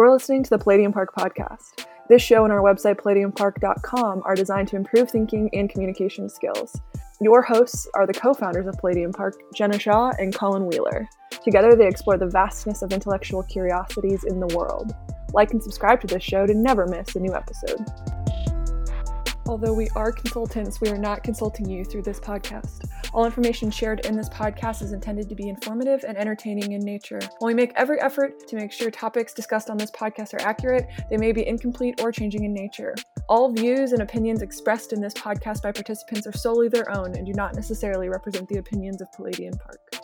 You're listening to the Palladium Park podcast. This show and our website, palladiumpark.com, are designed to improve thinking and communication skills. Your hosts are the co founders of Palladium Park, Jenna Shaw and Colin Wheeler. Together, they explore the vastness of intellectual curiosities in the world. Like and subscribe to this show to never miss a new episode. Although we are consultants, we are not consulting you through this podcast. All information shared in this podcast is intended to be informative and entertaining in nature. While we make every effort to make sure topics discussed on this podcast are accurate, they may be incomplete or changing in nature. All views and opinions expressed in this podcast by participants are solely their own and do not necessarily represent the opinions of Palladium Park.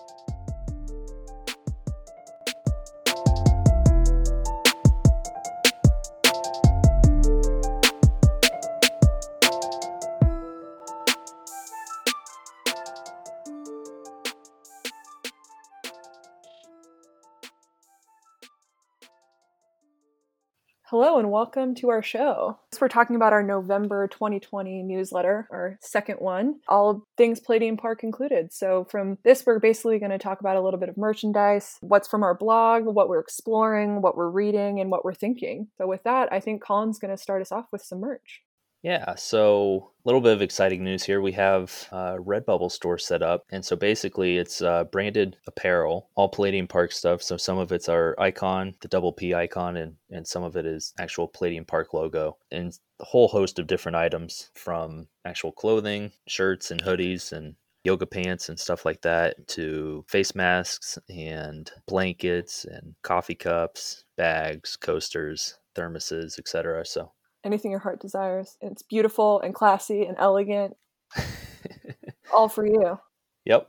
Hello and welcome to our show. We're talking about our November 2020 newsletter, our second one, all things Palladium Park included. So, from this, we're basically going to talk about a little bit of merchandise, what's from our blog, what we're exploring, what we're reading, and what we're thinking. So, with that, I think Colin's going to start us off with some merch. Yeah, so a little bit of exciting news here. We have a Redbubble store set up. And so basically, it's uh, branded apparel, all Palladium Park stuff. So some of it's our icon, the double P icon, and, and some of it is actual Palladium Park logo. And a whole host of different items from actual clothing, shirts, and hoodies, and yoga pants and stuff like that to face masks and blankets and coffee cups, bags, coasters, thermoses, etc. So anything your heart desires. It's beautiful and classy and elegant. All for you. Yep.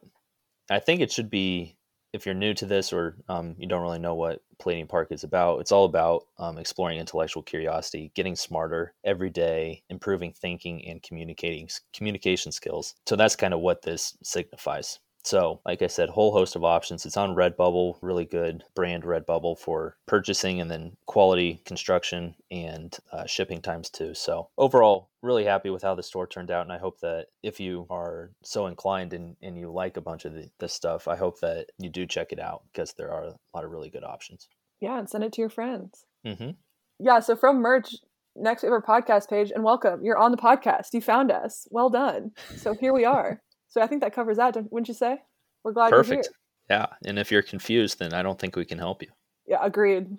I think it should be, if you're new to this or um, you don't really know what Palladium Park is about, it's all about um, exploring intellectual curiosity, getting smarter every day, improving thinking and communicating communication skills. So that's kind of what this signifies. So, like I said, whole host of options. It's on Redbubble, really good brand Redbubble for purchasing and then quality construction and uh, shipping times too. So, overall, really happy with how the store turned out. And I hope that if you are so inclined and, and you like a bunch of the, this stuff, I hope that you do check it out because there are a lot of really good options. Yeah, and send it to your friends. Mm-hmm. Yeah, so from merch, next we have our podcast page, and welcome. You're on the podcast. You found us. Well done. So here we are. So I think that covers that, wouldn't you say? We're glad Perfect. Yeah. And if you're confused, then I don't think we can help you. Yeah, agreed.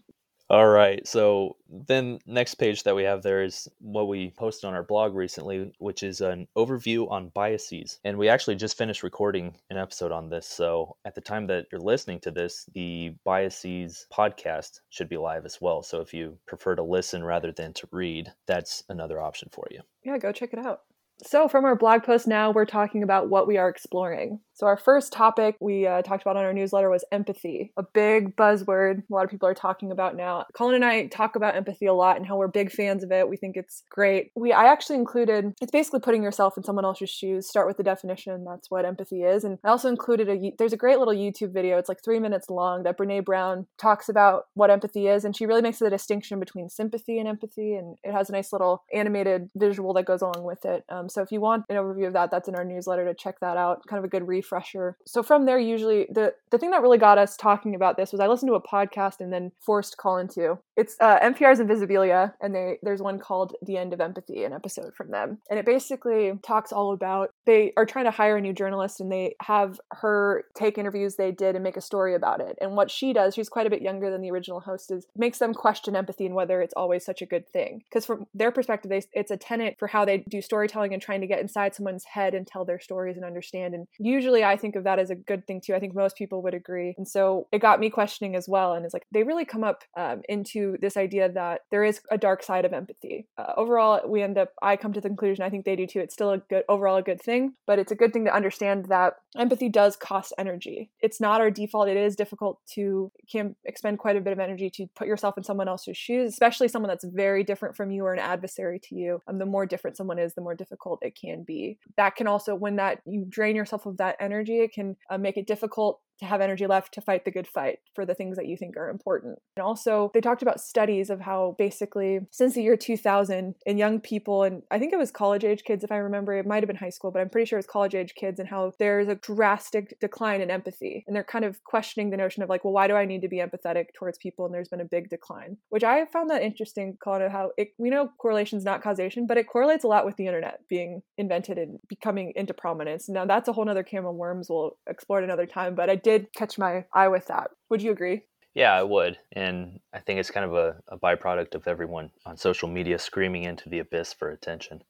All right. So then next page that we have there is what we posted on our blog recently, which is an overview on biases. And we actually just finished recording an episode on this. So at the time that you're listening to this, the biases podcast should be live as well. So if you prefer to listen rather than to read, that's another option for you. Yeah, go check it out. So, from our blog post now, we're talking about what we are exploring. So, our first topic we uh, talked about on our newsletter was empathy, a big buzzword a lot of people are talking about now. Colin and I talk about empathy a lot and how we're big fans of it. We think it's great. We I actually included it's basically putting yourself in someone else's shoes. Start with the definition. That's what empathy is. And I also included a there's a great little YouTube video. It's like three minutes long that Brene Brown talks about what empathy is, and she really makes the distinction between sympathy and empathy. And it has a nice little animated visual that goes along with it. Um, so if you want an overview of that, that's in our newsletter to check that out. Kind of a good reef refresher. So from there, usually the the thing that really got us talking about this was I listened to a podcast and then forced Colin to. It's uh, NPR's Invisibilia, and they there's one called "The End of Empathy," an episode from them, and it basically talks all about they are trying to hire a new journalist and they have her take interviews they did and make a story about it. And what she does, she's quite a bit younger than the original host, is makes them question empathy and whether it's always such a good thing. Because from their perspective, they, it's a tenet for how they do storytelling and trying to get inside someone's head and tell their stories and understand. And usually I think of that as a good thing too. I think most people would agree. And so it got me questioning as well. And it's like they really come up um, into this idea that there is a dark side of empathy. Uh, overall, we end up, I come to the conclusion, I think they do too. It's still a good, overall a good thing, but it's a good thing to understand that empathy does cost energy. It's not our default. It is difficult to, can expend quite a bit of energy to put yourself in someone else's shoes, especially someone that's very different from you or an adversary to you. Um, the more different someone is, the more difficult it can be. That can also, when that you drain yourself of that energy, it can uh, make it difficult to have energy left to fight the good fight for the things that you think are important. And also, they talked about studies of how basically since the year 2000, in young people, and I think it was college age kids, if I remember, it might have been high school, but I'm pretty sure it's college age kids, and how there's a drastic decline in empathy. And they're kind of questioning the notion of like, well, why do I need to be empathetic towards people? And there's been a big decline, which I found that interesting, calling it how it, we know correlation is not causation, but it correlates a lot with the internet being invented and becoming into prominence. Now, that's a whole other can of worms we'll explore at another time, but I did catch my eye with that. Would you agree? Yeah, I would. And I think it's kind of a, a byproduct of everyone on social media screaming into the abyss for attention.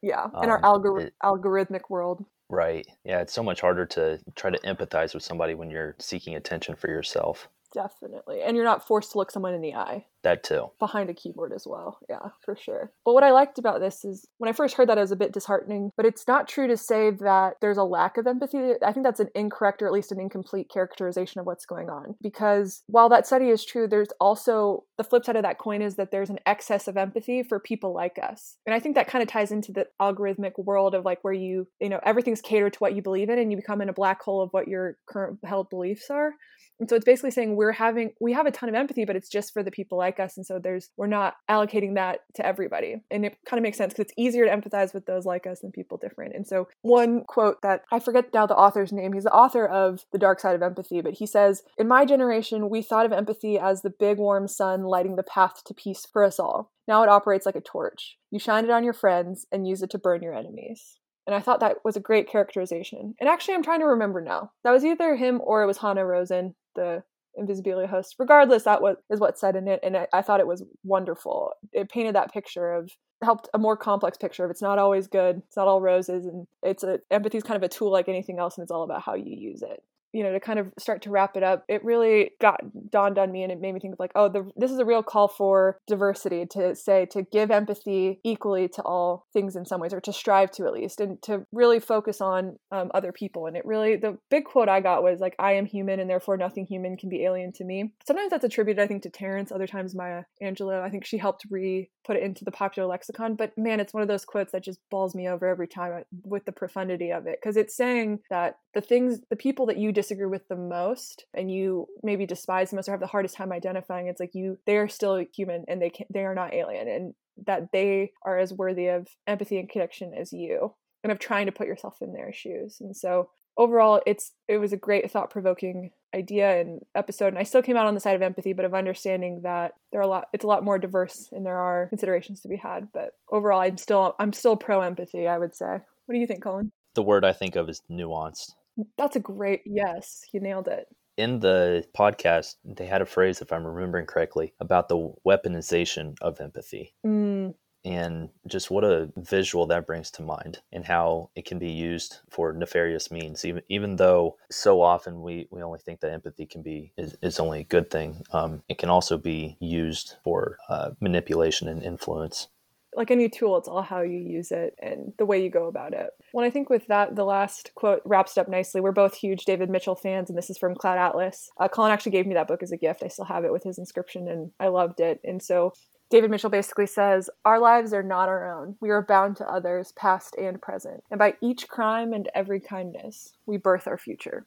Yeah, in um, our algor- it, algorithmic world. Right. Yeah, it's so much harder to try to empathize with somebody when you're seeking attention for yourself. Definitely. And you're not forced to look someone in the eye. That too. Behind a keyboard as well. Yeah, for sure. But what I liked about this is when I first heard that, it was a bit disheartening. But it's not true to say that there's a lack of empathy. I think that's an incorrect or at least an incomplete characterization of what's going on. Because while that study is true, there's also the flip side of that coin is that there's an excess of empathy for people like us. And I think that kind of ties into the algorithmic world of like where you, you know, everything's catered to what you believe in and you become in a black hole of what your current held beliefs are. And so it's basically saying we're having we have a ton of empathy, but it's just for the people like us. And so there's we're not allocating that to everybody. And it kind of makes sense because it's easier to empathize with those like us than people different. And so one quote that I forget now the author's name, he's the author of The Dark Side of Empathy, but he says, In my generation, we thought of empathy as the big warm sun lighting the path to peace for us all. Now it operates like a torch. You shine it on your friends and use it to burn your enemies. And I thought that was a great characterization. And actually, I'm trying to remember now. That was either him or it was Hanna Rosin, the Invisibilia host. Regardless, that was is what's said in it, and I, I, thought it was wonderful. It painted that picture of helped a more complex picture of it's not always good, it's not all roses, and it's a empathy is kind of a tool like anything else, and it's all about how you use it you know, to kind of start to wrap it up, it really got dawned on me and it made me think of like, oh, the, this is a real call for diversity to say, to give empathy equally to all things in some ways, or to strive to at least, and to really focus on um, other people. And it really, the big quote I got was like, I am human and therefore nothing human can be alien to me. Sometimes that's attributed, I think, to Terence, other times Maya Angelou. I think she helped re put it into the popular lexicon. But man, it's one of those quotes that just balls me over every time uh, with the profundity of it. Because it's saying that the things, the people that you disagree with the most and you maybe despise the most or have the hardest time identifying, it's like you, they are still human and they can, they are not alien and that they are as worthy of empathy and connection as you and of trying to put yourself in their shoes. And so overall it's it was a great thought-provoking idea and episode and i still came out on the side of empathy but of understanding that there are a lot it's a lot more diverse and there are considerations to be had but overall i'm still i'm still pro empathy i would say. What do you think colin? The word i think of is nuanced that's a great yes you nailed it. In the podcast they had a phrase if i'm remembering correctly about the weaponization of empathy. Mm. And just what a visual that brings to mind and how it can be used for nefarious means even even though so often we we only think that empathy can be is, is only a good thing um, it can also be used for uh, manipulation and influence like any tool, it's all how you use it and the way you go about it. Well, I think with that, the last quote wraps it up nicely. We're both huge David Mitchell fans, and this is from Cloud Atlas. Uh, Colin actually gave me that book as a gift. I still have it with his inscription, and I loved it. And so David Mitchell basically says, Our lives are not our own. We are bound to others, past and present. And by each crime and every kindness, we birth our future.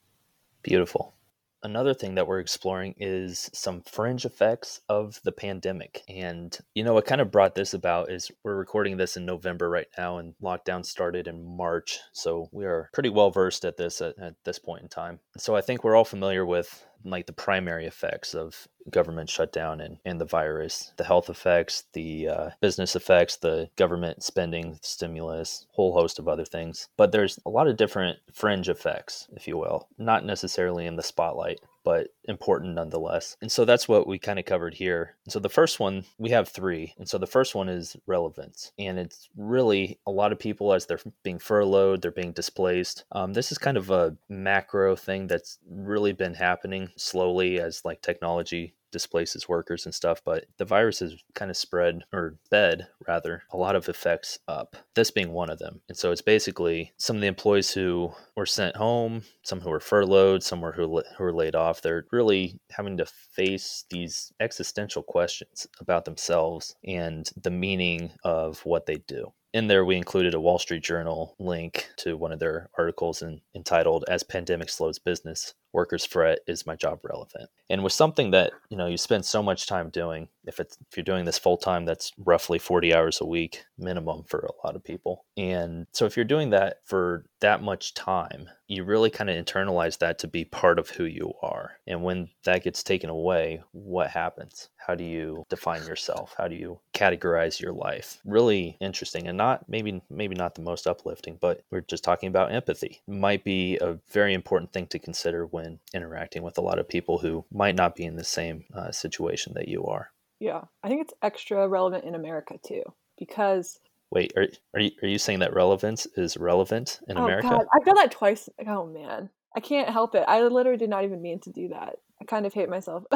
Beautiful another thing that we're exploring is some fringe effects of the pandemic. And, you know, what kind of brought this about is we're recording this in November right now, and lockdown started in March. So we are pretty well versed at this at, at this point in time. So I think we're all familiar with like the primary effects of government shutdown and, and the virus the health effects the uh, business effects the government spending stimulus whole host of other things. But there's a lot of different fringe effects if you will not necessarily in the spotlight but important nonetheless. And so that's what we kind of covered here. And so the first one, we have three. And so the first one is relevance. And it's really a lot of people, as they're being furloughed, they're being displaced. Um, this is kind of a macro thing that's really been happening slowly as like technology displaces workers and stuff, but the virus has kind of spread or bed rather a lot of effects up. This being one of them. And so it's basically some of the employees who were sent home, some who were furloughed, some were who, who were laid off. They're really having to face these existential questions about themselves and the meaning of what they do in there we included a wall street journal link to one of their articles in, entitled as pandemic slows business workers fret is my job relevant. And with something that you know you spend so much time doing if it's if you're doing this full time that's roughly 40 hours a week minimum for a lot of people. And so if you're doing that for that much time you really kind of internalize that to be part of who you are. And when that gets taken away what happens? How do you define yourself? How do you categorize your life? Really interesting and not maybe maybe not the most uplifting but we're just talking about empathy. Might be a very important thing to consider when interacting with a lot of people who might not be in the same uh, situation that you are. Yeah, I think it's extra relevant in America too because. Wait, are, are, you, are you saying that relevance is relevant in oh America? God, I've done that twice. Oh man, I can't help it. I literally did not even mean to do that. I kind of hate myself.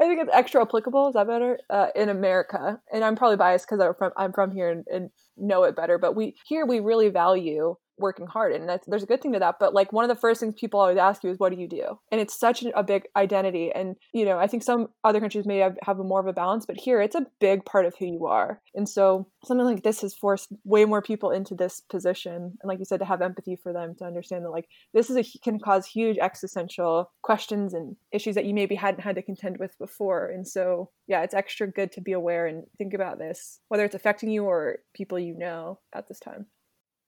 I think it's extra applicable. Is that better uh, in America? And I'm probably biased because I'm from I'm from here and, and know it better. But we here we really value working hard and that's, there's a good thing to that but like one of the first things people always ask you is what do you do? And it's such a big identity and you know i think some other countries may have, have more of a balance but here it's a big part of who you are. And so something like this has forced way more people into this position and like you said to have empathy for them to understand that like this is a can cause huge existential questions and issues that you maybe hadn't had to contend with before. And so yeah it's extra good to be aware and think about this whether it's affecting you or people you know at this time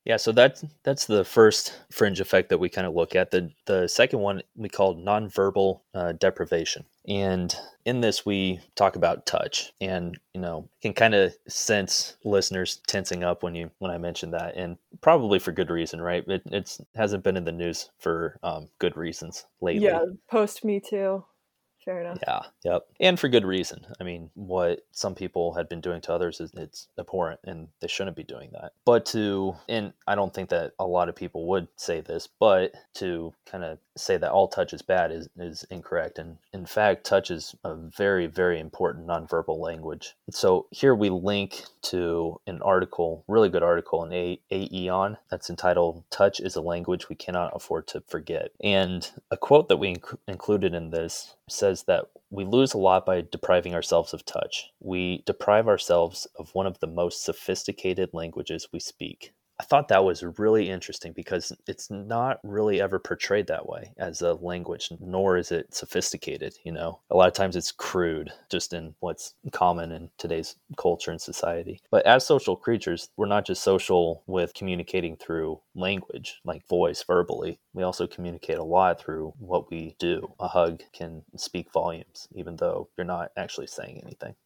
yeah, so that's that's the first fringe effect that we kind of look at. The the second one we call nonverbal uh, deprivation, and in this we talk about touch, and you know can kind of sense listeners tensing up when you when I mention that, and probably for good reason, right? It it's hasn't been in the news for um, good reasons lately. Yeah, post me too. Fair enough. Yeah, yep. And for good reason. I mean, what some people had been doing to others is it's abhorrent and they shouldn't be doing that. But to and I don't think that a lot of people would say this, but to kind of say that all touch is bad is, is incorrect. And in fact, touch is a very, very important nonverbal language. So here we link to an article, really good article in Aeon that's entitled Touch is a Language We Cannot Afford to Forget. And a quote that we inc- included in this says that we lose a lot by depriving ourselves of touch. We deprive ourselves of one of the most sophisticated languages we speak. I thought that was really interesting because it's not really ever portrayed that way as a language, nor is it sophisticated. You know, a lot of times it's crude, just in what's common in today's culture and society. But as social creatures, we're not just social with communicating through language, like voice verbally. We also communicate a lot through what we do. A hug can speak volumes, even though you're not actually saying anything.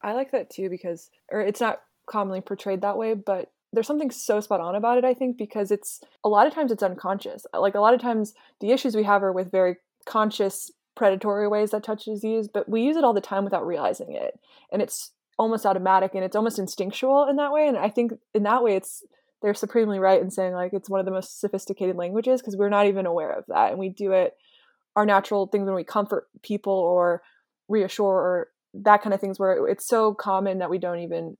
I like that too because, or it's not commonly portrayed that way, but there's something so spot on about it i think because it's a lot of times it's unconscious. Uh, like a lot of times the issues we have are with very conscious predatory ways that touch is used but we use it all the time without realizing it. And it's almost automatic and it's almost instinctual in that way and i think in that way it's they're supremely right in saying like it's one of the most sophisticated languages because we're not even aware of that and we do it our natural things when we comfort people or reassure or that kind of things where it's so common that we don't even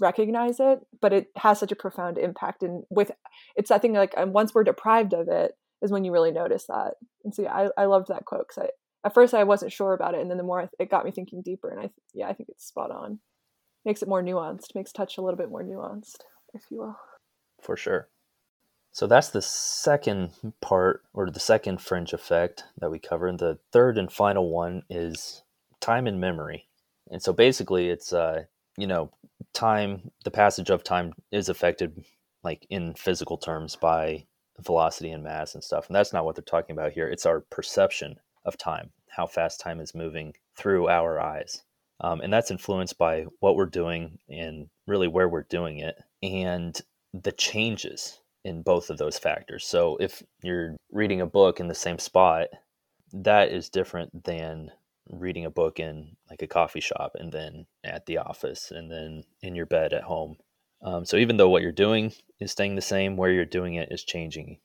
recognize it but it has such a profound impact and with it's i think like and once we're deprived of it is when you really notice that. And so yeah i, I loved that quote because at first i wasn't sure about it and then the more it got me thinking deeper and i yeah i think it's spot on. Makes it more nuanced makes touch a little bit more nuanced if you will. For sure. So that's the second part or the second fringe effect that we covered the third and final one is time and memory. And so basically it's uh you know, time, the passage of time is affected like in physical terms by velocity and mass and stuff. And that's not what they're talking about here. It's our perception of time, how fast time is moving through our eyes. Um, and that's influenced by what we're doing and really where we're doing it and the changes in both of those factors. So if you're reading a book in the same spot, that is different than reading a book in like a coffee shop and then at the office and then in your bed at home. Um, so even though what you're doing is staying the same, where you're doing it is changing,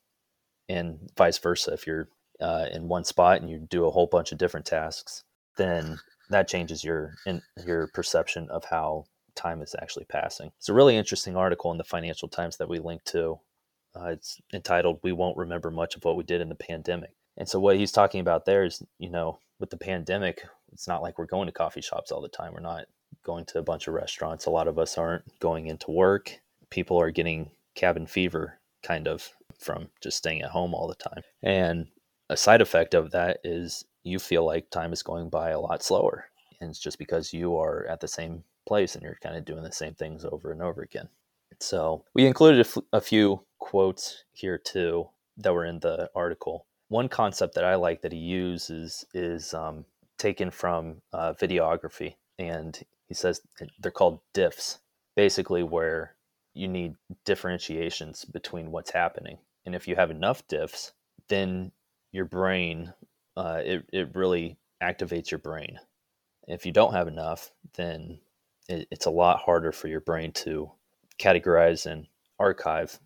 and vice versa. If you're uh, in one spot and you do a whole bunch of different tasks, then that changes your in, your perception of how time is actually passing. It's a really interesting article in the Financial Times that we linked to. Uh, it's entitled "We Won't Remember Much of What We Did in the Pandemic." And so what he's talking about there is, you know, with the pandemic, it's not like we're going to coffee shops all the time. We're not going to a bunch of restaurants. A lot of us aren't going into work. People are getting cabin fever kind of from just staying at home all the time. And a side effect of that is you feel like time is going by a lot slower. And it's just because you are at the same place and you're kind of doing the same things over and over again. So we included a, f- a few quotes here too that were in the article. One concept that I like that he uses is um, taken from uh, videography, and he says they're called diffs, basically where you need differentiations between what's happening. And if you have enough diffs, then your brain, uh, it, it really activates your brain. If you don't have enough, then it, it's a lot harder for your brain to categorize and archive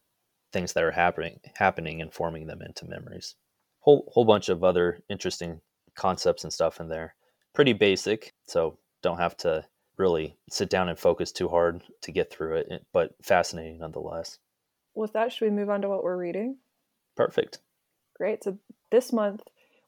things that are happening happening and forming them into memories. Whole whole bunch of other interesting concepts and stuff in there. Pretty basic, so don't have to really sit down and focus too hard to get through it, but fascinating nonetheless. With that, should we move on to what we're reading? Perfect. Great. So this month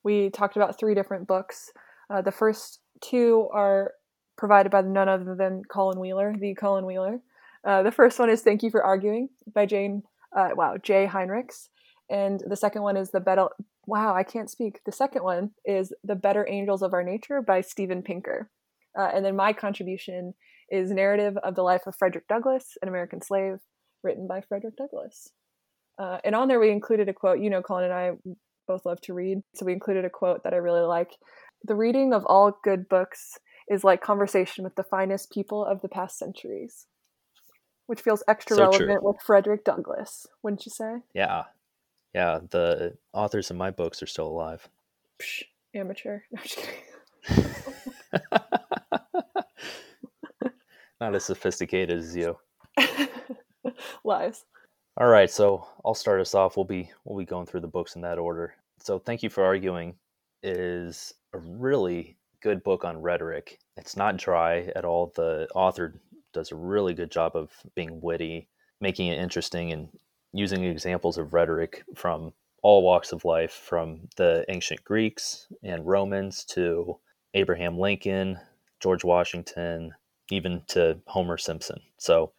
we talked about three different books. Uh, the first two are provided by none other than Colin Wheeler, the Colin Wheeler. Uh, the first one is Thank You for Arguing by Jane, uh, wow, Jay Heinrichs. And the second one is The Better, wow, I can't speak. The second one is The Better Angels of Our Nature by Steven Pinker. Uh, and then my contribution is Narrative of the Life of Frederick Douglass, an American Slave, written by Frederick Douglass. Uh, and on there, we included a quote. You know, Colin and I both love to read. So we included a quote that I really like. The reading of all good books is like conversation with the finest people of the past centuries, which feels extra so relevant true. with Frederick Douglass, wouldn't you say? Yeah. Yeah. The authors of my books are still alive. Psh, amateur. No, Not as sophisticated as you. Lies. All right, so I'll start us off. We'll be we'll be going through the books in that order. So, thank you for arguing is a really good book on rhetoric. It's not dry at all. The author does a really good job of being witty, making it interesting, and using examples of rhetoric from all walks of life, from the ancient Greeks and Romans to Abraham Lincoln, George Washington, even to Homer Simpson. So,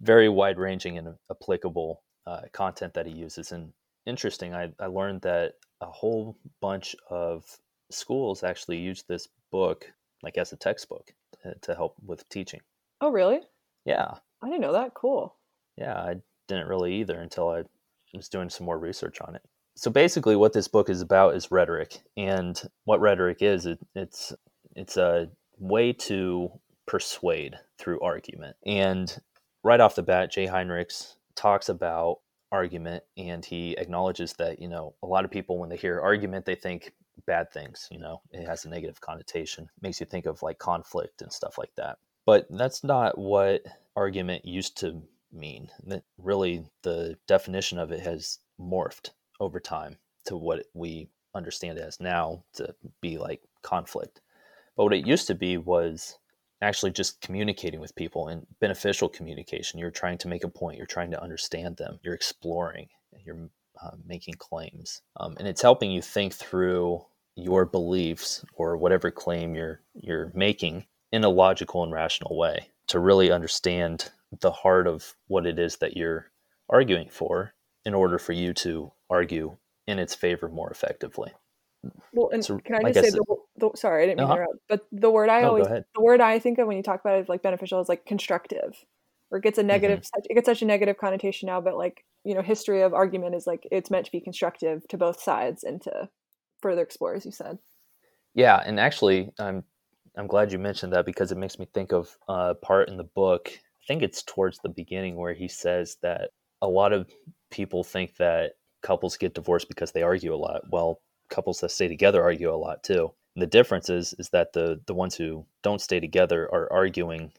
very wide ranging and applicable uh, content that he uses. And interesting, I, I learned that a whole bunch of schools actually use this book like as a textbook to, to help with teaching. Oh, really? Yeah. I didn't know that. Cool. Yeah, I didn't really either until I was doing some more research on it. So basically, what this book is about is rhetoric, and what rhetoric is, it, it's it's a way to persuade through argument. And right off the bat, Jay Heinrichs talks about argument and he acknowledges that, you know, a lot of people, when they hear argument, they think bad things, you know, it has a negative connotation, makes you think of like conflict and stuff like that. But that's not what argument used to mean. That really the definition of it has morphed over time to what we understand as now to be like conflict. But what it used to be was actually just communicating with people and beneficial communication. You're trying to make a point, you're trying to understand them, you're exploring, you're uh, making claims. Um, and it's helping you think through your beliefs or whatever claim you're you're making in a logical and rational way to really understand the heart of what it is that you're arguing for in order for you to argue in its favor more effectively. Well, and so, can I just say the, the, sorry, I didn't mean uh-huh. to interrupt, but the word I no, always the word I think of when you talk about it like beneficial is like constructive, or it gets a negative mm-hmm. it gets such a negative connotation now. But like you know, history of argument is like it's meant to be constructive to both sides and to further explore, as you said. Yeah, and actually, I'm I'm glad you mentioned that because it makes me think of a part in the book. Think it's towards the beginning where he says that a lot of people think that couples get divorced because they argue a lot. Well, couples that stay together argue a lot too. The difference is is that the the ones who don't stay together are arguing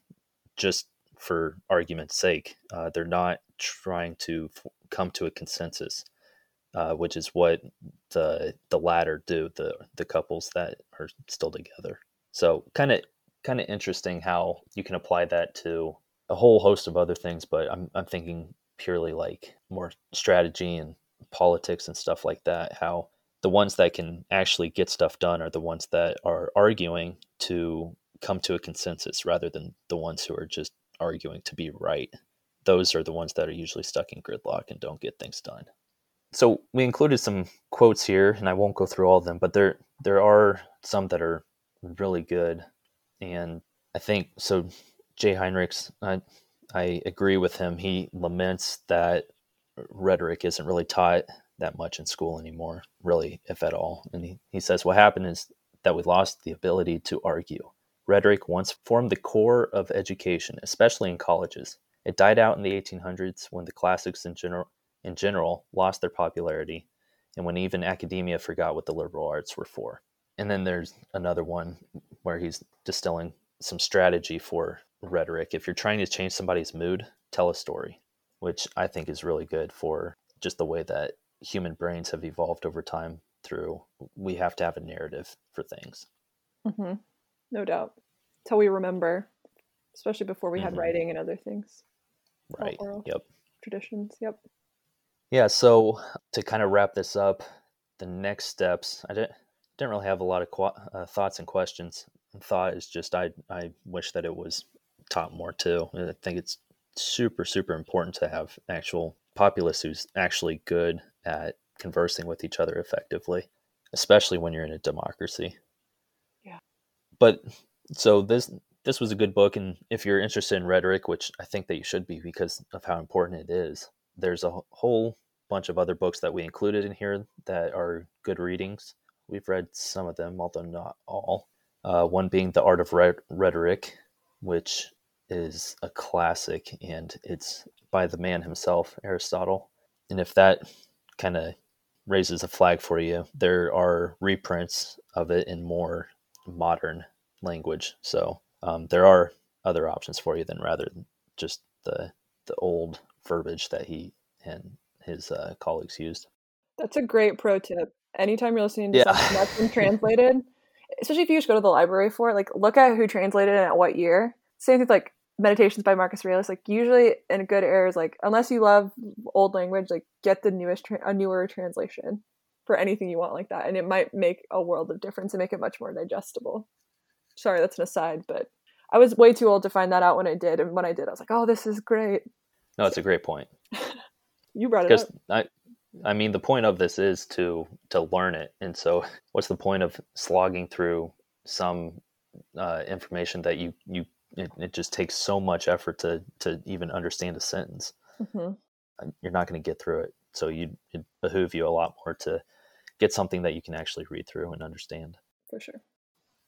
just for argument's sake. Uh, they're not trying to f- come to a consensus, uh, which is what the the latter do. The the couples that are still together. So kind of kind of interesting how you can apply that to a whole host of other things. But I'm I'm thinking purely like more strategy and politics and stuff like that. How the ones that can actually get stuff done are the ones that are arguing to come to a consensus rather than the ones who are just arguing to be right. Those are the ones that are usually stuck in gridlock and don't get things done. so we included some quotes here, and I won't go through all of them, but there there are some that are really good, and I think so. Jay Heinrichs, I I agree with him. He laments that rhetoric isn't really taught that much in school anymore, really, if at all. And he, he says what happened is that we lost the ability to argue. Rhetoric once formed the core of education, especially in colleges. It died out in the 1800s when the classics in general, in general lost their popularity and when even academia forgot what the liberal arts were for. And then there's another one where he's distilling some strategy for rhetoric. If you're trying to change somebody's mood, tell a story, which I think is really good for just the way that human brains have evolved over time through we have to have a narrative for things. Mm-hmm. No doubt. It's how we remember, especially before we mm-hmm. had writing and other things. Right. Yep. Traditions. Yep. Yeah. So to kind of wrap this up, the next steps, I didn't, didn't really have a lot of qu- uh, thoughts and questions. Thought is just I I wish that it was taught more too. I think it's super super important to have actual populace who's actually good at conversing with each other effectively, especially when you're in a democracy. Yeah. But so this this was a good book, and if you're interested in rhetoric, which I think that you should be because of how important it is, there's a whole bunch of other books that we included in here that are good readings. We've read some of them, although not all. Uh, one being The Art of Rhetoric, which is a classic, and it's by the man himself, Aristotle. And if that kind of raises a flag for you, there are reprints of it in more modern language. So um, there are other options for you than rather than just the the old verbiage that he and his uh, colleagues used. That's a great pro tip. Anytime you're listening to yeah. something that's been translated, especially if you just go to the library for it, like look at who translated it at what year. Same thing like meditations by marcus aurelius like usually in good errors like unless you love old language like get the newest tra- a newer translation for anything you want like that and it might make a world of difference and make it much more digestible. Sorry that's an aside but i was way too old to find that out when i did and when i did i was like oh this is great. No it's a great point. You brought it up. I i mean the point of this is to to learn it. And so what's the point of slogging through some uh, information that you you it, it just takes so much effort to to even understand a sentence? Mm-hmm. you're not going to get through it. So you it behoove you a lot more to get something that you can actually read through and understand. For sure.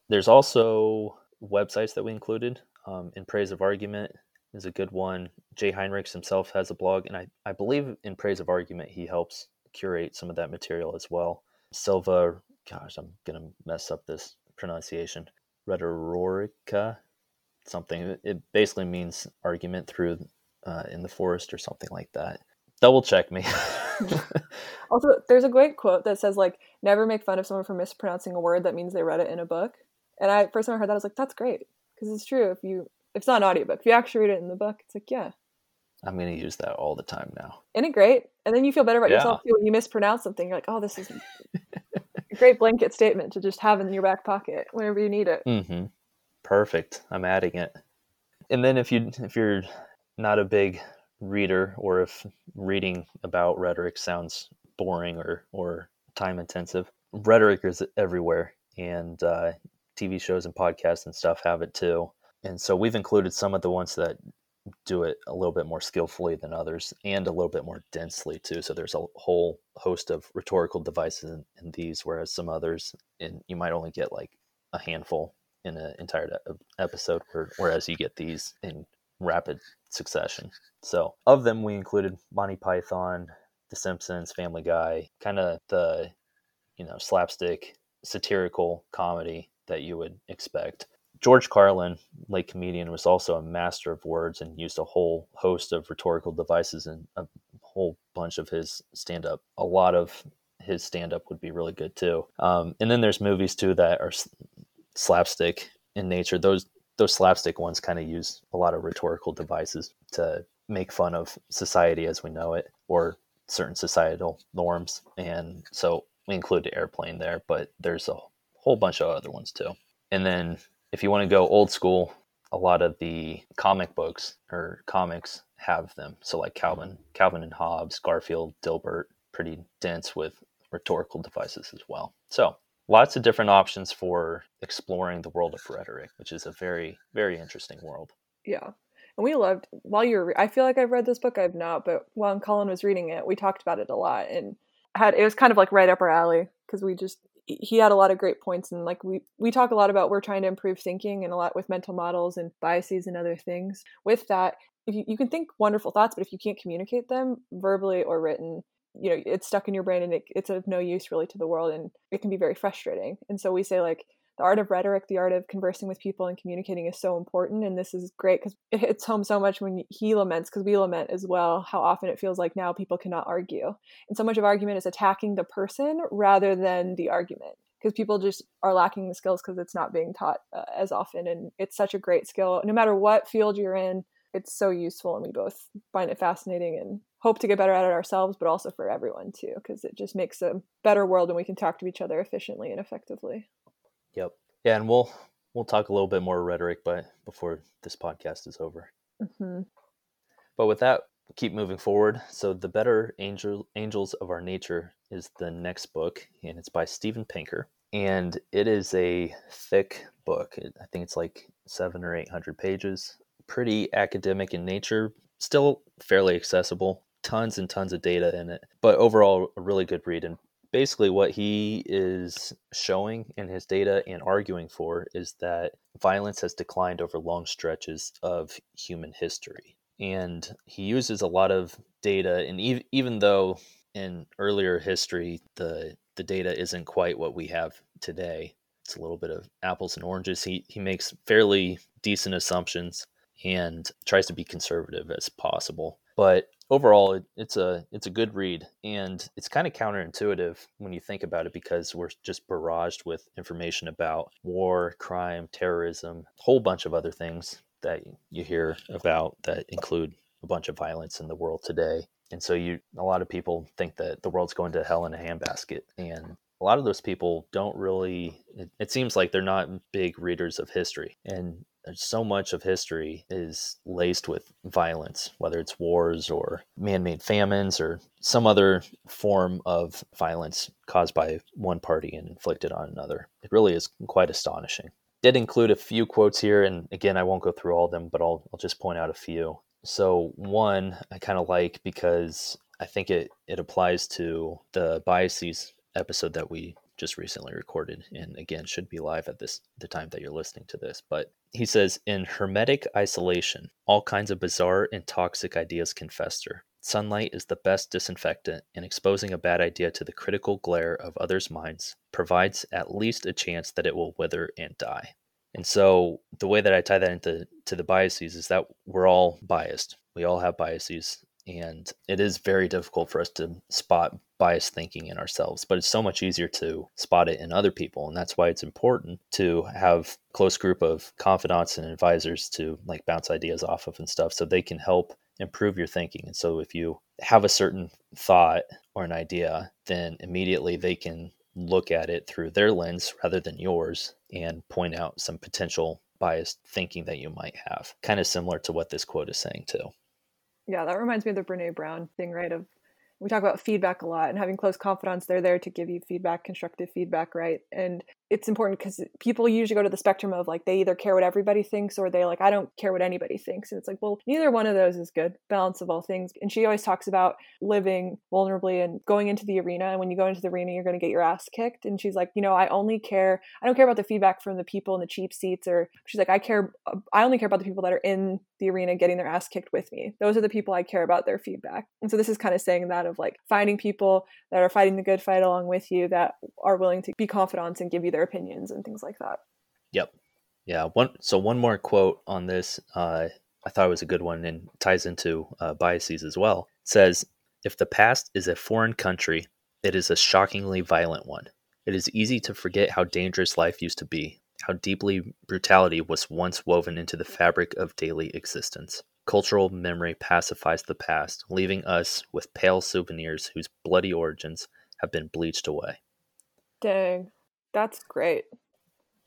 There's also websites that we included um, in praise of argument is a good one jay heinrichs himself has a blog and I, I believe in praise of argument he helps curate some of that material as well silva gosh i'm gonna mess up this pronunciation rhetorica something. It basically means argument through uh, in the forest or something like that. Double check me. also, there's a great quote that says like, "Never make fun of someone for mispronouncing a word that means they read it in a book." And I first time I heard that, I was like, "That's great," because it's true. If you, it's not an audiobook, if you actually read it in the book, it's like, yeah. I'm gonna use that all the time now. Isn't it great? And then you feel better about yeah. yourself too when you mispronounce something. You're like, "Oh, this is a great blanket statement to just have in your back pocket whenever you need it." Mm-hmm. Perfect. I'm adding it. And then if you if you're not a big reader or if reading about rhetoric sounds boring or or time intensive, rhetoric is everywhere, and uh, TV shows and podcasts and stuff have it too. And so we've included some of the ones that do it a little bit more skillfully than others and a little bit more densely too. So there's a whole host of rhetorical devices in, in these, whereas some others, and you might only get like a handful in an entire episode, whereas you get these in rapid succession. So, of them, we included Monty Python, The Simpsons, Family Guy, kind of the you know slapstick satirical comedy that you would expect. George Carlin, late comedian, was also a master of words and used a whole host of rhetorical devices in a whole bunch of his stand up. A lot of his stand up would be really good too. Um, and then there's movies too that are slapstick in nature. Those those slapstick ones kind of use a lot of rhetorical devices to make fun of society as we know it or certain societal norms. And so we include the airplane there, but there's a whole bunch of other ones too. And then if you want to go old school, a lot of the comic books or comics have them. So like Calvin, Calvin and Hobbes, Garfield, Dilbert, pretty dense with rhetorical devices as well. So lots of different options for exploring the world of rhetoric, which is a very, very interesting world. Yeah. And we loved while you were I feel like I've read this book, I've not, but while Colin was reading it, we talked about it a lot and had it was kind of like right up our alley because we just he had a lot of great points and like we we talk a lot about we're trying to improve thinking and a lot with mental models and biases and other things. With that if you, you can think wonderful thoughts but if you can't communicate them verbally or written you know it's stuck in your brain and it, it's of no use really to the world and it can be very frustrating. And so we say like the art of rhetoric the art of conversing with people and communicating is so important and this is great because it hits home so much when he laments because we lament as well how often it feels like now people cannot argue. And so much of argument is attacking the person rather than the argument because people just are lacking the skills because it's not being taught uh, as often and it's such a great skill. No matter what field you're in it's so useful and we both find it fascinating and hope to get better at it ourselves but also for everyone too because it just makes a better world when we can talk to each other efficiently and effectively yep yeah and we'll we'll talk a little bit more rhetoric but before this podcast is over mm-hmm. but with that keep moving forward so the better angel angels of our nature is the next book and it's by steven pinker and it is a thick book i think it's like seven or eight hundred pages pretty academic in nature, still fairly accessible. Tons and tons of data in it, but overall, a really good read. And basically, what he is showing in his data and arguing for is that violence has declined over long stretches of human history. And he uses a lot of data, and ev- even though in earlier history the the data isn't quite what we have today, it's a little bit of apples and oranges. He he makes fairly decent assumptions and tries to be conservative as possible. But overall, it, it's a it's a good read, and it's kind of counterintuitive when you think about it because we're just barraged with information about war, crime, terrorism, a whole bunch of other things that you hear about that include a bunch of violence in the world today. And so you a lot of people think that the world's going to hell in a handbasket and a lot of those people don't really it, it, seems like they're not big readers of history and so much of history is laced with violence, whether it's wars or man made famines or some other form of violence caused by one party and inflicted on another. It really is quite astonishing. Did include a few quotes here, and again, I won't go through all of them, but I'll, I'll just point out a few. So, one I kind of like because I think it, it applies to the biases episode that we just recently recorded and again should be live at this the time that you're listening to this but he says in hermetic isolation all kinds of bizarre and toxic ideas can fester. Sunlight is the best disinfectant and exposing a bad idea to the critical glare of others minds provides at least a chance that it will wither and die. And so the way that i tie that into to the biases is that we're all biased. We all have biases and it is very difficult for us to spot biased thinking in ourselves but it's so much easier to spot it in other people and that's why it's important to have close group of confidants and advisors to like bounce ideas off of and stuff so they can help improve your thinking and so if you have a certain thought or an idea then immediately they can look at it through their lens rather than yours and point out some potential biased thinking that you might have kind of similar to what this quote is saying too yeah, that reminds me of the Brene Brown thing, right? Of we talk about feedback a lot and having close confidants. They're there to give you feedback, constructive feedback, right? And it's important because people usually go to the spectrum of like they either care what everybody thinks or they like I don't care what anybody thinks. And it's like, well, neither one of those is good. Balance of all things. And she always talks about living vulnerably and going into the arena. And when you go into the arena, you're going to get your ass kicked. And she's like, you know, I only care. I don't care about the feedback from the people in the cheap seats. Or she's like, I care. Uh, I only care about the people that are in the arena getting their ass kicked with me. Those are the people I care about their feedback. And so this is kind of saying that of like finding people that are fighting the good fight along with you that are willing to be confidants and give you their opinions and things like that. Yep. Yeah. One. So one more quote on this. Uh, I thought it was a good one and ties into uh, biases as well. It says, "If the past is a foreign country, it is a shockingly violent one. It is easy to forget how dangerous life used to be, how deeply brutality was once woven into the fabric of daily existence." Cultural memory pacifies the past, leaving us with pale souvenirs whose bloody origins have been bleached away. Dang. That's great.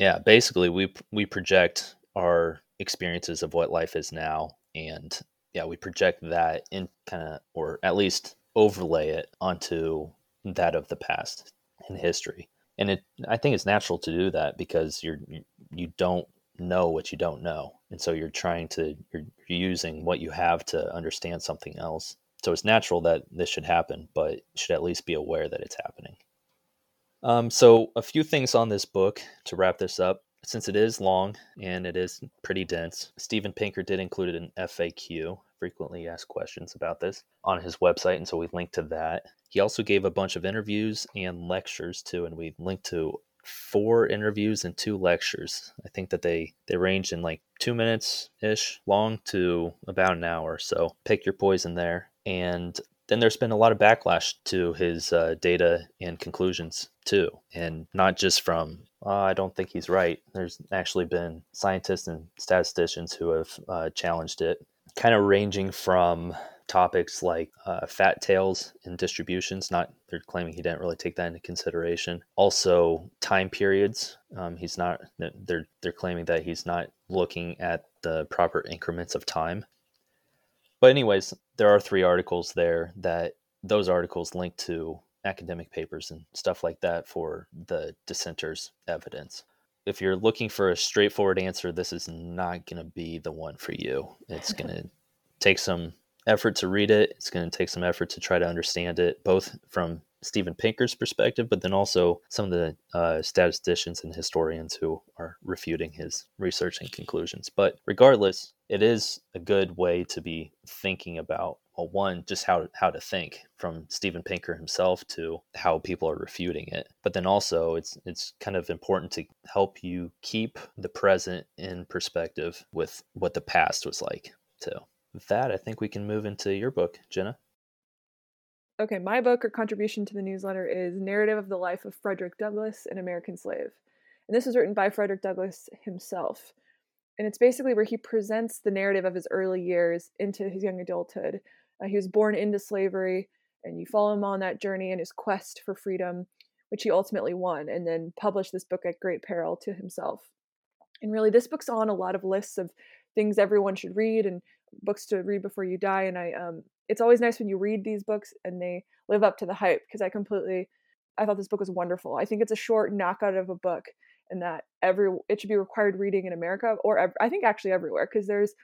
Yeah, basically we we project our experiences of what life is now and yeah, we project that in kind of or at least overlay it onto that of the past in history. And it, I think it's natural to do that because you're you don't know what you don't know, and so you're trying to you're, using what you have to understand something else. So it's natural that this should happen, but should at least be aware that it's happening. Um, so a few things on this book to wrap this up. Since it is long and it is pretty dense, Steven Pinker did include an FAQ, frequently asked questions about this, on his website, and so we linked to that. He also gave a bunch of interviews and lectures too, and we linked to four interviews and two lectures. I think that they they range in like two minutes ish long to about an hour. So pick your poison there. And then there's been a lot of backlash to his uh, data and conclusions too, and not just from uh, I don't think he's right. There's actually been scientists and statisticians who have uh, challenged it, kind of ranging from topics like uh, fat tails and distributions. Not they're claiming he didn't really take that into consideration. Also, time periods. Um, he's not. They're they're claiming that he's not looking at the proper increments of time. But anyways, there are three articles there that those articles link to academic papers and stuff like that for the dissenters' evidence. If you're looking for a straightforward answer, this is not going to be the one for you. It's going to take some effort to read it. It's going to take some effort to try to understand it, both from Steven Pinker's perspective, but then also some of the uh, statisticians and historians who are refuting his research and conclusions. But regardless, it is a good way to be thinking about well, one, just how how to think from Steven Pinker himself to how people are refuting it. But then also, it's it's kind of important to help you keep the present in perspective with what the past was like too. With that, I think we can move into your book, Jenna. Okay, my book or contribution to the newsletter is Narrative of the Life of Frederick Douglass, an American Slave. And this was written by Frederick Douglass himself. And it's basically where he presents the narrative of his early years into his young adulthood. Uh, he was born into slavery, and you follow him on that journey and his quest for freedom, which he ultimately won, and then published this book at great peril to himself. And really, this book's on a lot of lists of things everyone should read and books to read before you die. And I um, it's always nice when you read these books and they live up to the hype because I completely I thought this book was wonderful. I think it's a short knockout of a book and that every it should be required reading in America or ev- I think actually everywhere because there's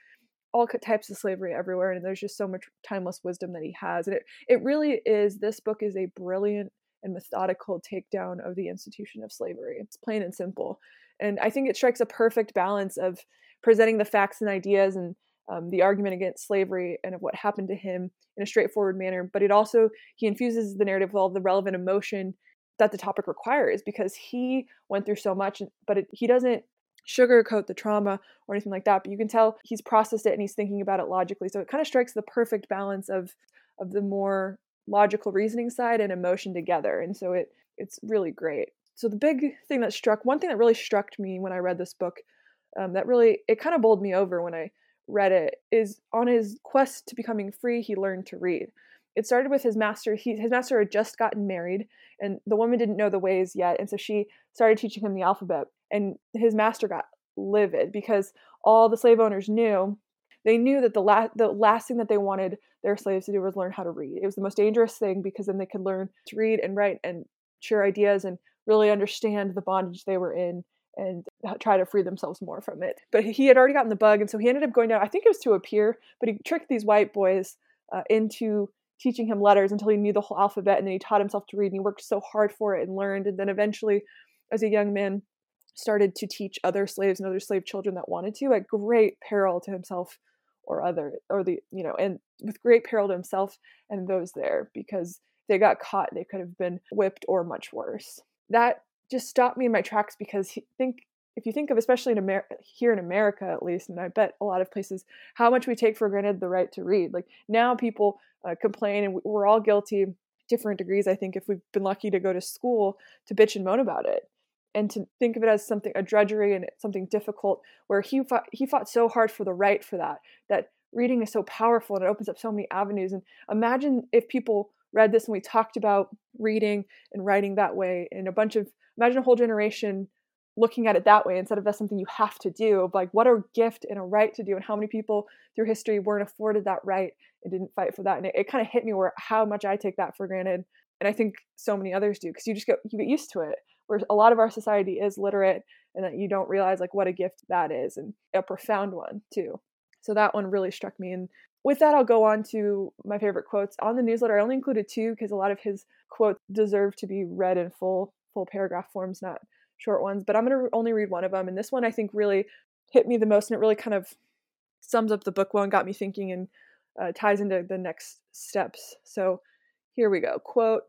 all types of slavery everywhere and there's just so much timeless wisdom that he has and it it really is this book is a brilliant and methodical takedown of the institution of slavery. It's plain and simple. And I think it strikes a perfect balance of presenting the facts and ideas and um, the argument against slavery and of what happened to him in a straightforward manner. But it also, he infuses the narrative with all the relevant emotion that the topic requires because he went through so much, but it, he doesn't sugarcoat the trauma or anything like that. But you can tell he's processed it and he's thinking about it logically. So it kind of strikes the perfect balance of of the more logical reasoning side and emotion together. And so it it's really great. So the big thing that struck one thing that really struck me when I read this book um, that really it kind of bowled me over when I read it is on his quest to becoming free, he learned to read. It started with his master. He, his master had just gotten married, and the woman didn't know the ways yet, and so she started teaching him the alphabet. And his master got livid because all the slave owners knew they knew that the last the last thing that they wanted their slaves to do was learn how to read. It was the most dangerous thing because then they could learn to read and write and share ideas and really understand the bondage they were in and try to free themselves more from it. But he had already gotten the bug, and so he ended up going down. I think it was to a pier, but he tricked these white boys uh, into teaching him letters until he knew the whole alphabet, and then he taught himself to read. And he worked so hard for it and learned, and then eventually, as a young man, started to teach other slaves and other slave children that wanted to, at great peril to himself or other, or the you know, and with great peril to himself and those there, because they got caught, they could have been whipped or much worse. That just stopped me in my tracks because he, think if you think of especially in America here in America at least, and I bet a lot of places, how much we take for granted the right to read. Like now, people uh, complain, and we're all guilty, different degrees. I think if we've been lucky to go to school to bitch and moan about it, and to think of it as something a drudgery and something difficult, where he fought, he fought so hard for the right for that that reading is so powerful and it opens up so many avenues. And imagine if people read this and we talked about reading and writing that way, and a bunch of imagine a whole generation looking at it that way instead of as something you have to do like what a gift and a right to do and how many people through history weren't afforded that right and didn't fight for that. And it, it kind of hit me where how much i take that for granted and i think so many others do because you just get you get used to it where a lot of our society is literate and that you don't realize like what a gift that is and a profound one too. So that one really struck me and with that i'll go on to my favorite quotes. On the newsletter i only included two because a lot of his quotes deserve to be read in full full paragraph forms not short ones, but I'm going to only read one of them. And this one I think really hit me the most and it really kind of sums up the book well and got me thinking and uh, ties into the next steps. So here we go. Quote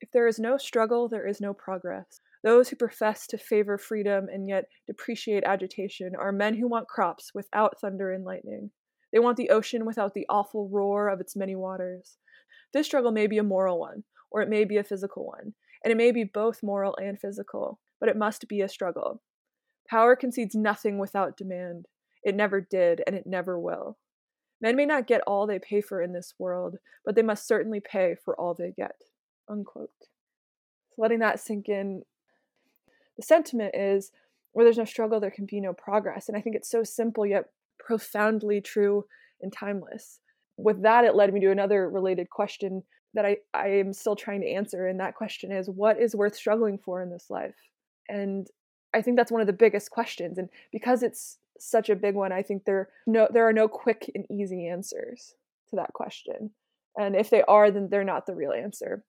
If there is no struggle, there is no progress. Those who profess to favor freedom and yet depreciate agitation are men who want crops without thunder and lightning. They want the ocean without the awful roar of its many waters. This struggle may be a moral one, or it may be a physical one, and it may be both moral and physical but it must be a struggle. Power concedes nothing without demand. It never did, and it never will. Men may not get all they pay for in this world, but they must certainly pay for all they get. Unquote. So letting that sink in, the sentiment is where there's no struggle, there can be no progress. And I think it's so simple yet profoundly true and timeless. With that, it led me to another related question that I, I am still trying to answer. And that question is what is worth struggling for in this life? and i think that's one of the biggest questions and because it's such a big one i think there no there are no quick and easy answers to that question and if they are then they're not the real answer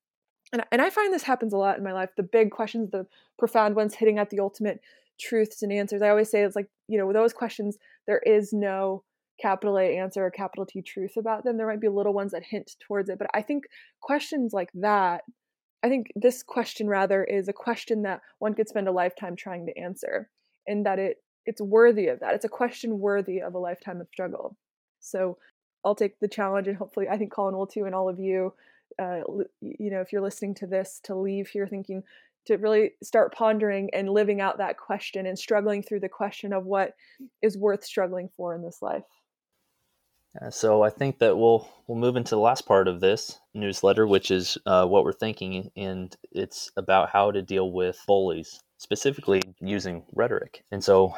and, and i find this happens a lot in my life the big questions the profound ones hitting at the ultimate truths and answers i always say it's like you know those questions there is no capital a answer or capital t truth about them there might be little ones that hint towards it but i think questions like that I think this question rather is a question that one could spend a lifetime trying to answer, and that it it's worthy of that. It's a question worthy of a lifetime of struggle. So I'll take the challenge, and hopefully, I think Colin will too, and all of you. Uh, you know, if you're listening to this, to leave here thinking to really start pondering and living out that question and struggling through the question of what is worth struggling for in this life. Uh, so I think that we'll we'll move into the last part of this newsletter, which is uh, what we're thinking, and it's about how to deal with bullies, specifically using rhetoric. And so,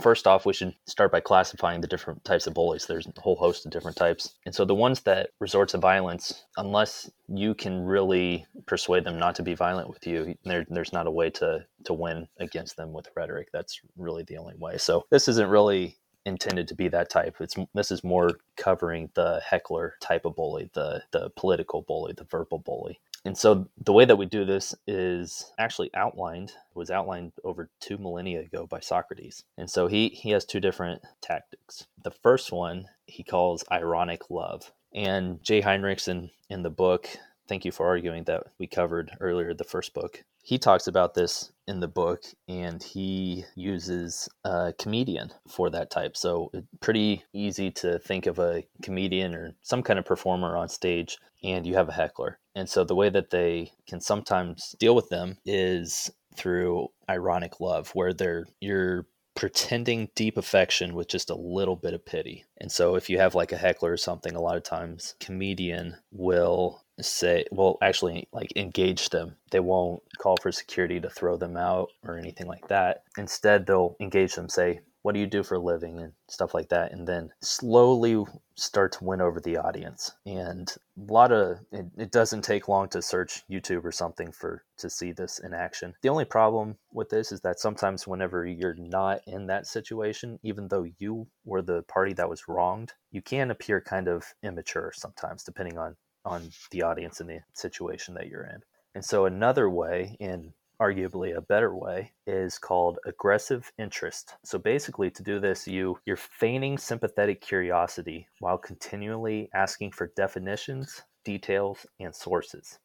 first off, we should start by classifying the different types of bullies. There's a whole host of different types, and so the ones that resort to violence, unless you can really persuade them not to be violent with you, there, there's not a way to to win against them with rhetoric. That's really the only way. So this isn't really intended to be that type. It's this is more covering the heckler type of bully, the the political bully, the verbal bully. And so the way that we do this is actually outlined was outlined over 2 millennia ago by Socrates. And so he he has two different tactics. The first one he calls ironic love. And Jay Heinrichs in in the book Thank You for Arguing that we covered earlier the first book he talks about this in the book and he uses a comedian for that type so pretty easy to think of a comedian or some kind of performer on stage and you have a heckler and so the way that they can sometimes deal with them is through ironic love where they're you're pretending deep affection with just a little bit of pity. And so if you have like a heckler or something, a lot of times comedian will say well actually like engage them. They won't call for security to throw them out or anything like that. Instead they'll engage them say what do you do for a living? and stuff like that and then slowly start to win over the audience. And a lot of it, it, doesn't take long to search youtube or something for to see this in action. The only problem with this is that sometimes whenever you're not in that situation even though you were the party that was wronged you can appear kind of immature sometimes depending on on the audience and the situation that you're in. And so another way, in arguably a better way, is called aggressive interest. So basically to do this, you you're feigning sympathetic curiosity while continually asking for definitions, details, and sources.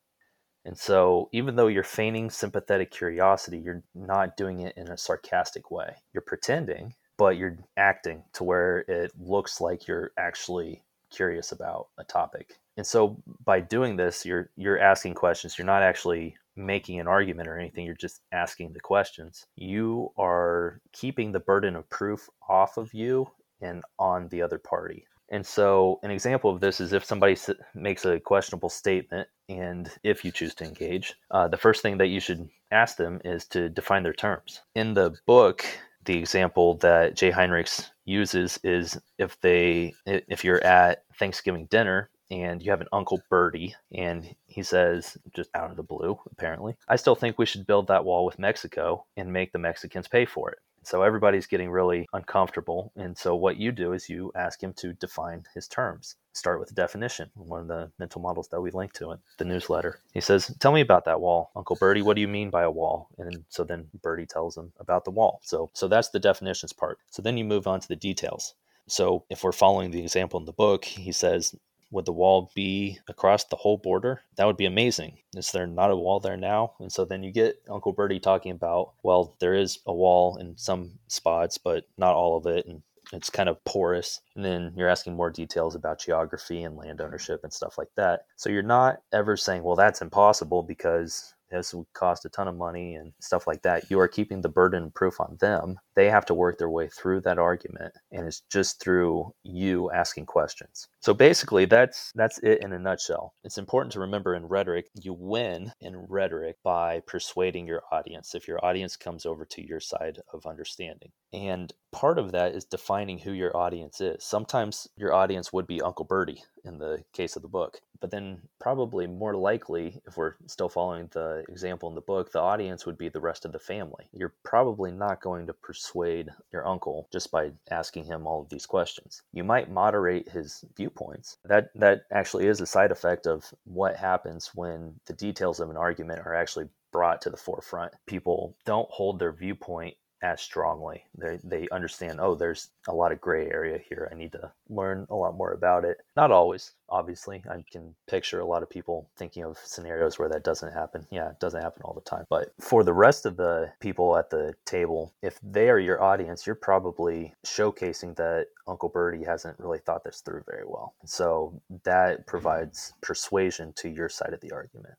And so, even though you're feigning sympathetic curiosity, you're not doing it in a sarcastic way. You're pretending, but you're acting to where it looks like you're actually curious about a topic. And so by doing this, you're you're asking questions. You're not actually making an argument or anything. You're just asking the questions. You are keeping the burden of proof off of you and on the other party. And so, an example of this is if somebody makes a questionable statement, and if you choose to engage, uh, the first thing that you should ask them is to define their terms. In the book, the example that Jay Heinrichs uses is if they if you're at Thanksgiving dinner and you have an Uncle Bertie, and he says, just out of the blue, apparently, I still think we should build that wall with Mexico and make the Mexicans pay for it. So everybody's getting really uncomfortable. And so what you do is you ask him to define his terms. Start with a definition, one of the mental models that we link to in the newsletter. He says, Tell me about that wall. Uncle Bertie, what do you mean by a wall? And so then Bertie tells him about the wall. So so that's the definitions part. So then you move on to the details. So if we're following the example in the book, he says would the wall be across the whole border? That would be amazing. Is there not a wall there now? And so then you get Uncle Bertie talking about, well, there is a wall in some spots, but not all of it. And it's kind of porous. And then you're asking more details about geography and land ownership and stuff like that. So you're not ever saying, well, that's impossible because this would cost a ton of money and stuff like that. You are keeping the burden of proof on them. They have to work their way through that argument, and it's just through you asking questions. So basically, that's that's it in a nutshell. It's important to remember in rhetoric, you win in rhetoric by persuading your audience. If your audience comes over to your side of understanding, and part of that is defining who your audience is. Sometimes your audience would be Uncle Bertie in the case of the book. But then, probably more likely, if we're still following the example in the book, the audience would be the rest of the family. You're probably not going to persuade your uncle just by asking him all of these questions. You might moderate his viewpoints. That that actually is a side effect of what happens when the details of an argument are actually brought to the forefront. People don't hold their viewpoint as strongly. They they understand, oh, there's a lot of gray area here. I need to learn a lot more about it. Not always, obviously. I can picture a lot of people thinking of scenarios where that doesn't happen. Yeah, it doesn't happen all the time. But for the rest of the people at the table, if they are your audience, you're probably showcasing that Uncle Bertie hasn't really thought this through very well. So that mm-hmm. provides persuasion to your side of the argument.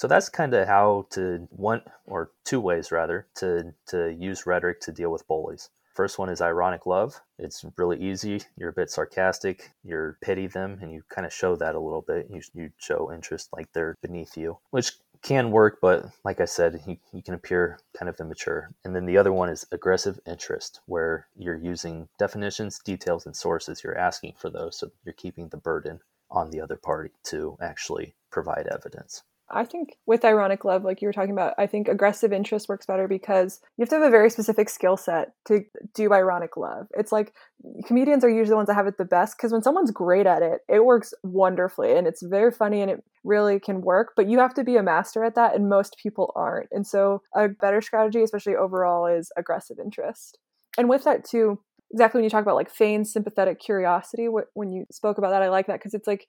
So that's kind of how to one or two ways rather to to use rhetoric to deal with bullies. First one is ironic love. It's really easy. You're a bit sarcastic. You pity them, and you kind of show that a little bit. You, you show interest like they're beneath you, which can work, but like I said, you, you can appear kind of immature. And then the other one is aggressive interest, where you're using definitions, details, and sources. You're asking for those, so you're keeping the burden on the other party to actually provide evidence. I think with ironic love, like you were talking about, I think aggressive interest works better because you have to have a very specific skill set to do ironic love. It's like comedians are usually the ones that have it the best because when someone's great at it, it works wonderfully and it's very funny and it really can work. But you have to be a master at that, and most people aren't. And so, a better strategy, especially overall, is aggressive interest. And with that, too, exactly when you talk about like feigned sympathetic curiosity, when you spoke about that, I like that because it's like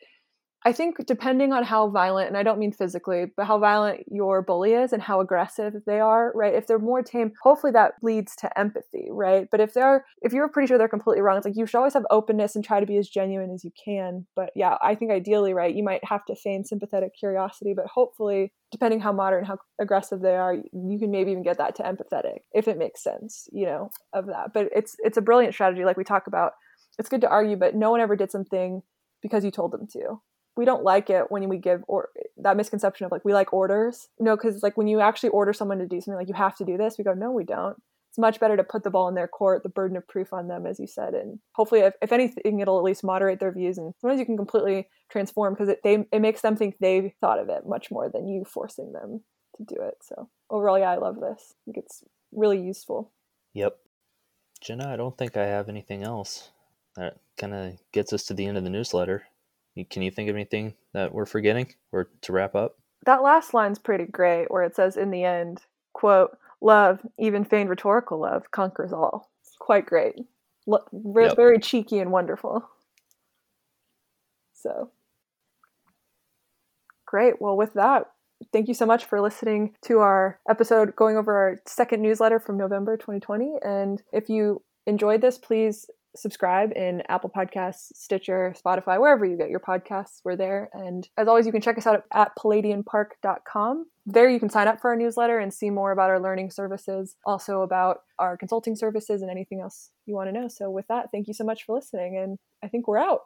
I think depending on how violent, and I don't mean physically, but how violent your bully is and how aggressive they are, right? If they're more tame, hopefully that leads to empathy, right? But if they're, if you're pretty sure they're completely wrong, it's like you should always have openness and try to be as genuine as you can. But yeah, I think ideally, right, you might have to feign sympathetic curiosity, but hopefully, depending how modern, how aggressive they are, you can maybe even get that to empathetic if it makes sense, you know, of that. But it's it's a brilliant strategy, like we talk about. It's good to argue, but no one ever did something because you told them to we don't like it when we give or that misconception of like we like orders. You no because like when you actually order someone to do something like you have to do this we go no we don't. It's much better to put the ball in their court the burden of proof on them as you said and hopefully if, if anything it'll at least moderate their views and sometimes you can completely transform because it they it makes them think they thought of it much more than you forcing them to do it so overall yeah i love this. I think it's really useful. Yep. Jenna i don't think i have anything else that kind of gets us to the end of the newsletter can you think of anything that we're forgetting or to wrap up? That last line's pretty great where it says in the end, quote, love, even feigned rhetorical love, conquers all. It's quite great. L- yep. Very cheeky and wonderful. So, great. Well, with that, thank you so much for listening to our episode going over our second newsletter from November 2020. And if you enjoyed this, please subscribe in Apple Podcasts, Stitcher, Spotify, wherever you get your podcasts. We're there. And as always, you can check us out at palladianpark.com. There you can sign up for our newsletter and see more about our learning services, also about our consulting services and anything else you want to know. So with that, thank you so much for listening and I think we're out.